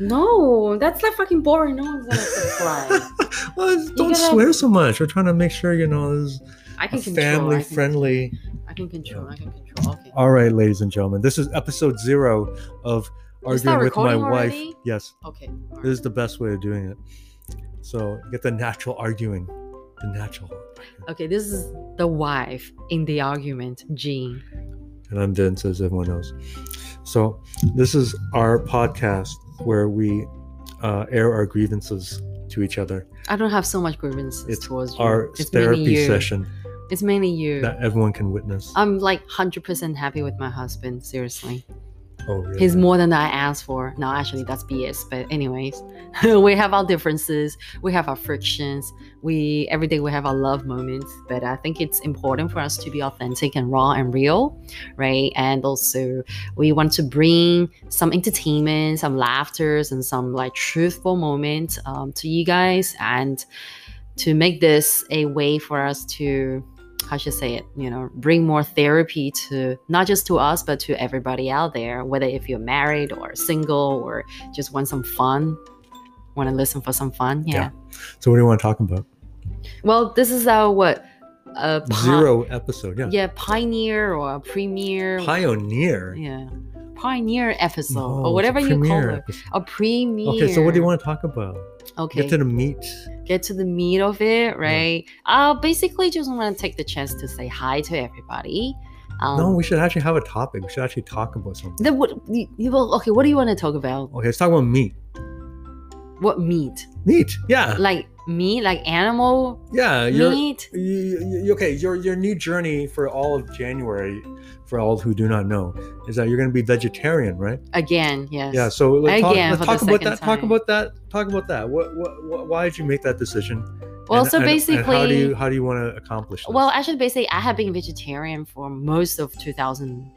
No, that's like fucking boring. No one's gonna subscribe. well, don't gotta- swear so much. We're trying to make sure you know this can control. family I can, friendly. I can control. I can control. Okay. All right, ladies and gentlemen, this is episode zero of arguing with my recording wife. Yes, Okay. all this is the best way of doing it. So get the natural arguing, the natural. Okay, this is the wife in the argument, Jean. And I'm Vince, as everyone knows. So this is our podcast where we uh, air our grievances to each other. I don't have so much grievances It's towards you. Our it's therapy session It's mainly you. that everyone can witness. I'm like 100% happy with my husband, seriously. Oh, really? He's more than I asked for. No, actually, that's BS. But anyways, we have our differences. We have our frictions. We every day we have our love moments. But I think it's important for us to be authentic and raw and real, right? And also, we want to bring some entertainment, some laughters, and some like truthful moments um, to you guys, and to make this a way for us to how should I say it, you know, bring more therapy to not just to us, but to everybody out there, whether if you're married or single or just want some fun, want to listen for some fun. Yeah. Yeah. So what do you want to talk about? Well, this is our what? Uh, pi- Zero episode. Yeah. Yeah, pioneer or premiere. Pioneer. yeah, pioneer episode No, or whatever you call it. episode. A premiere. Okay, so what do you want to talk about? Okay. Get to the meat. get to the meat of it, right? Uh basically just want to take the chance to say hi to everybody. Um, no, we should actually have a topic. We should actually talk about something. Then what? You, you, well, okay, what do you want to talk about? Okay, let's talk about meat. What meat? Meat. Yeah. Like meat, like animal Yeah. Meat? you, you- okay, your your new journey for all of January, for all who do not know, is that you're going to be vegetarian, right? Again, yes. Yeah. So let's talk, Again, let's talk about that. Talk about that. Talk about that. What, what, what why did you make that decision? Well, And- so and- and basically, how do you how do you want to accomplish this? well, actually, basically, I have been vegetarian for most of 2000,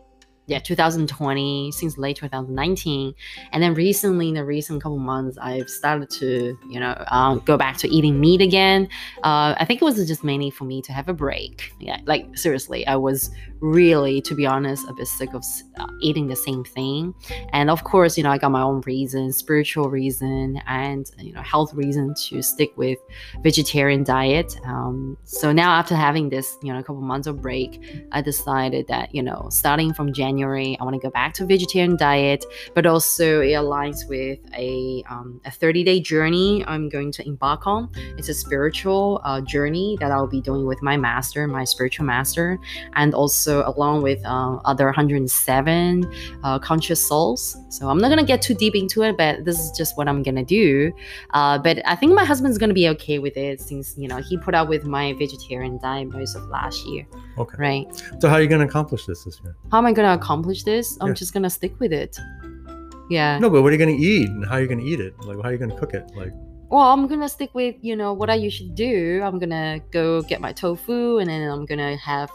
yeah, 2020 since late 2019, and then recently, in the recent couple months, I've started to, you know, uh, go back to eating meat again. Uh, I think it was just mainly for me to have a break. Yeah, like seriously, I was really, to be honest, a bit sick of uh, eating the same thing. And of course, you know, I got my own reason, spiritual reason, and you know, health reason to stick with vegetarian diet. Um, so now, after having this, you know, a couple months of break, I decided that you know, starting from January, I want to go back to a vegetarian diet, but also it aligns with a um, a 30 day journey I'm going to embark on. It's a spiritual uh, journey that I'll be doing with my master, my spiritual master, and also along with uh, other 107 uh, conscious souls. So I'm not gonna get too deep into it, but this is just what I'm gonna do. Uh, but I think my husband's gonna be okay with it since you know he put up with my vegetarian diet most of last year, okay. right? So how are you going to accomplish this this year? How am I gonna accomplish this? I'm Yeah. just gonna stick with it. Yeah. No, but what are you going to eat and how are you going to eat it? Like how are you going to cook it? Like Well, I'm gonna stick with you know what I usually do. I'm gonna go get my tofu, and then I'm gonna have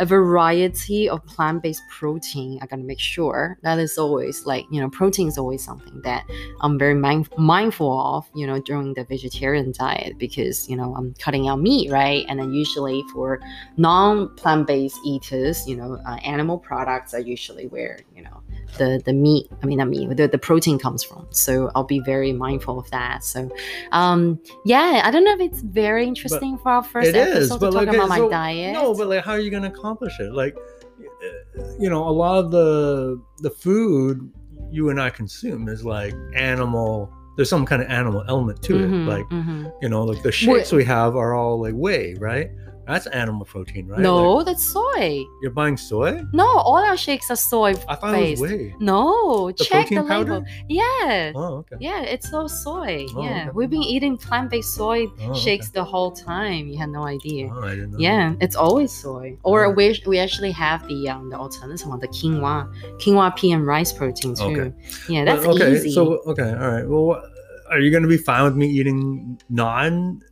a variety of plant-based protein. I gotta make sure that is always like you know protein is always something that I'm very mind- mindful of. You know during the vegetarian diet because you know I'm cutting out meat, right? And then usually for non-plant-based eaters, you know uh, animal products are usually where you know the the meat i mean not meat the, the protein comes from so i'll be very mindful of that so um yeah i don't know if it's very interesting for our first it episode is, to but talk like, about my diet No, but like, how are you going to accomplish it? Like, uh, you know, a lot of the the food you and I consume is like animal. There's some kind of animal element to Mhm, it. Like, mhm. you know, like the shakes we have are all like whey, right? That's animal protein, right? no Like, that's soy you're buying soy. no all our shakes are soy I thought based it was whey. no The check the protein label yeah Oh, okay. yeah, it's all soy. Oh, yeah, okay. we've been eating plant-based soy Oh, shakes okay. the whole time. You had no idea. Oh, I didn't know. Yeah, it's always soy. Or Oh. we we actually have the um the alternative one, the quinoa, quinoa pea and rice protein too. Okay. Yeah, that's okay. easy. So okay, all right. Well, what, are you going to be fine with me eating non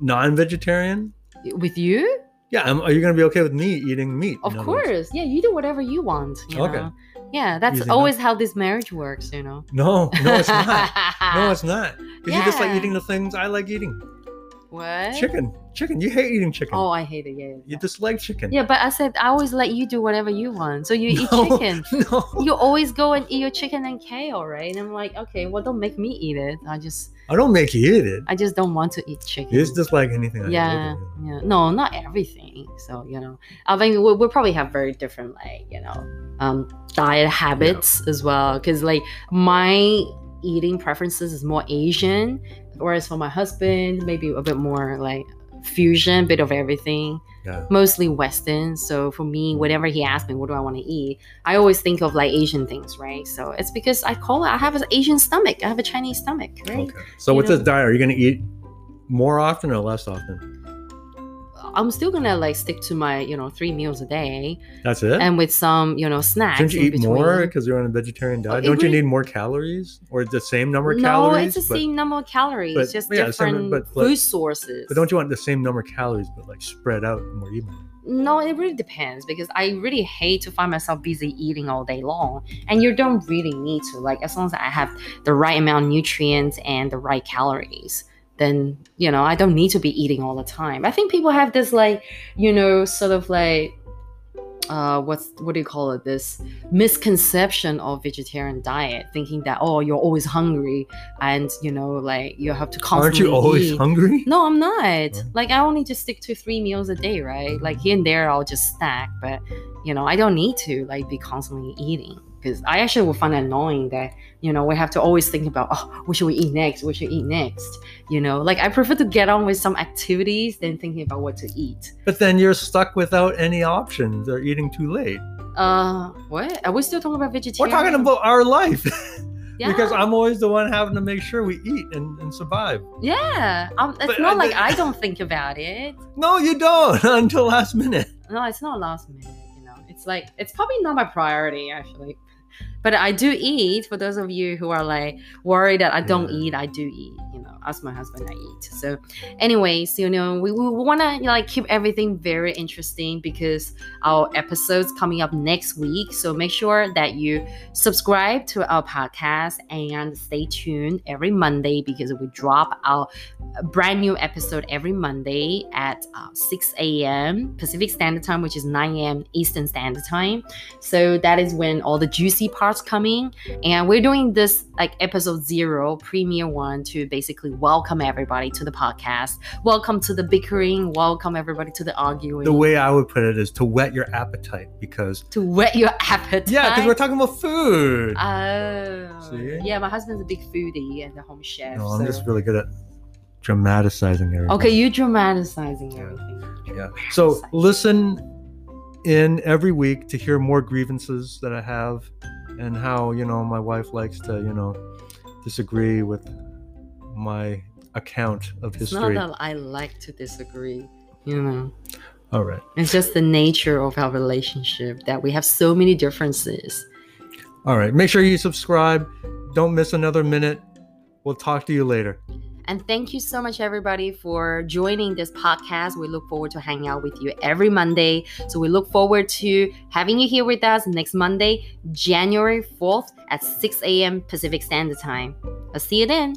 non-vegetarian? With you, Yeah. I'm, are you going to be okay with me eating meat? of other words? course. Yeah, you do whatever you want. You Okay. know? Yeah, that's Easy always how this marriage works. You know. No, no, it's not. no, it's not. Because you just like eating the things I like eating. What? Chicken. Chicken. You hate eating chicken. Oh, I hate it. Yeah. yeah, you yeah. dislike chicken. Yeah, but I said I always let you do whatever you want. So you eat chicken. No. You always go and eat your chicken and kale, right? And I'm like, okay, well, don't make me eat it. I just, I don't make you eat it. I just don't want to eat chicken. You just dislike anything. I yeah, yeah. No, not everything. So you know, I think we we probably have very different, like you know, um, diet habits as well. Because like my eating preferences is more Asian, whereas for my husband, maybe a bit more like fusion, bit of everything. Yeah. Mostly Western. So for me, mm-hmm. whenever he asks me, what do I want to eat? I always think of like Asian things, right? So it's because I call it, I have an Asian stomach. I have a Chinese stomach, right? Okay. So You with know- this diet, are you going to eat more often or less often? I'm still gonna like stick to my, you know, three meals a day. That's it. and with some you know snacks Shouldn't you eat between. more because you're on a vegetarian diet? it Don't you need more calories or the same number of no calories? it's the but, same number of calories but- just yeah, different but- but- food sources but don't you want the same number of calories but like spread out more evenly? no it really depends because i really hate to find myself busy eating all day long and you don't really need to like as long as i have the right amount of nutrients and the right calories then you know i don't need to be eating all the time i think people have this like you know sort of like uh what's what do you call it this misconception of vegetarian diet thinking that oh you're always hungry and you know like you have to constantly Aren't you always eat. hungry? no i'm not Oh. like i only just stick to three meals a day right like here and there i'll just snack but you know i don't need to like be constantly eating because i actually would find it annoying that you know we have to always think about oh what should we eat next what should we eat next you know like i prefer to get on with some activities than thinking about what to eat But then you're stuck without any options or eating too late. uh what are we still talking about vegetarian? We're talking about our life yeah. because I'm always the one having to make sure we eat and, and survive. yeah um, it's But not I like i don't think about it No, you don't until last minute. no it's not last minute you know it's like it's probably not my priority actually but i do eat for those of you who are like worried that i don't Yeah. eat i do eat ask my husband i eat. So anyways you know we, we want to like keep everything very interesting because our episodes coming up next week. So make sure that you subscribe to our podcast and stay tuned every monday because we drop our brand new episode every monday at uh, 6 a.m pacific standard time which is 9 a.m eastern standard time. So that is when all the juicy parts coming. And we're doing this like episode zero premiere one to basically welcome everybody to the podcast welcome to the bickering welcome everybody to the arguing The way I would put it is to whet your appetite because to whet your appetite yeah, because we're talking about food. Oh, See? yeah. My husband's a big foodie and a home chef. no, I'm so- just really good at dramatizing everything. okay. You dramatizing everything. Yeah. So listen in every week to hear more grievances that I have and how, you know, my wife likes to, you know, disagree with my account of It's history. not that I like to disagree. You know, All right. it's just the nature of our relationship that we have so many differences. All right. Make sure you subscribe. Don't miss another minute. We'll talk to you later. And thank you so much, everybody, for joining this podcast. We look forward to hanging out with you every Monday. So we look forward to having you here with us next Monday, January 4th at 6 a.m. Pacific Standard Time. I'll see you then.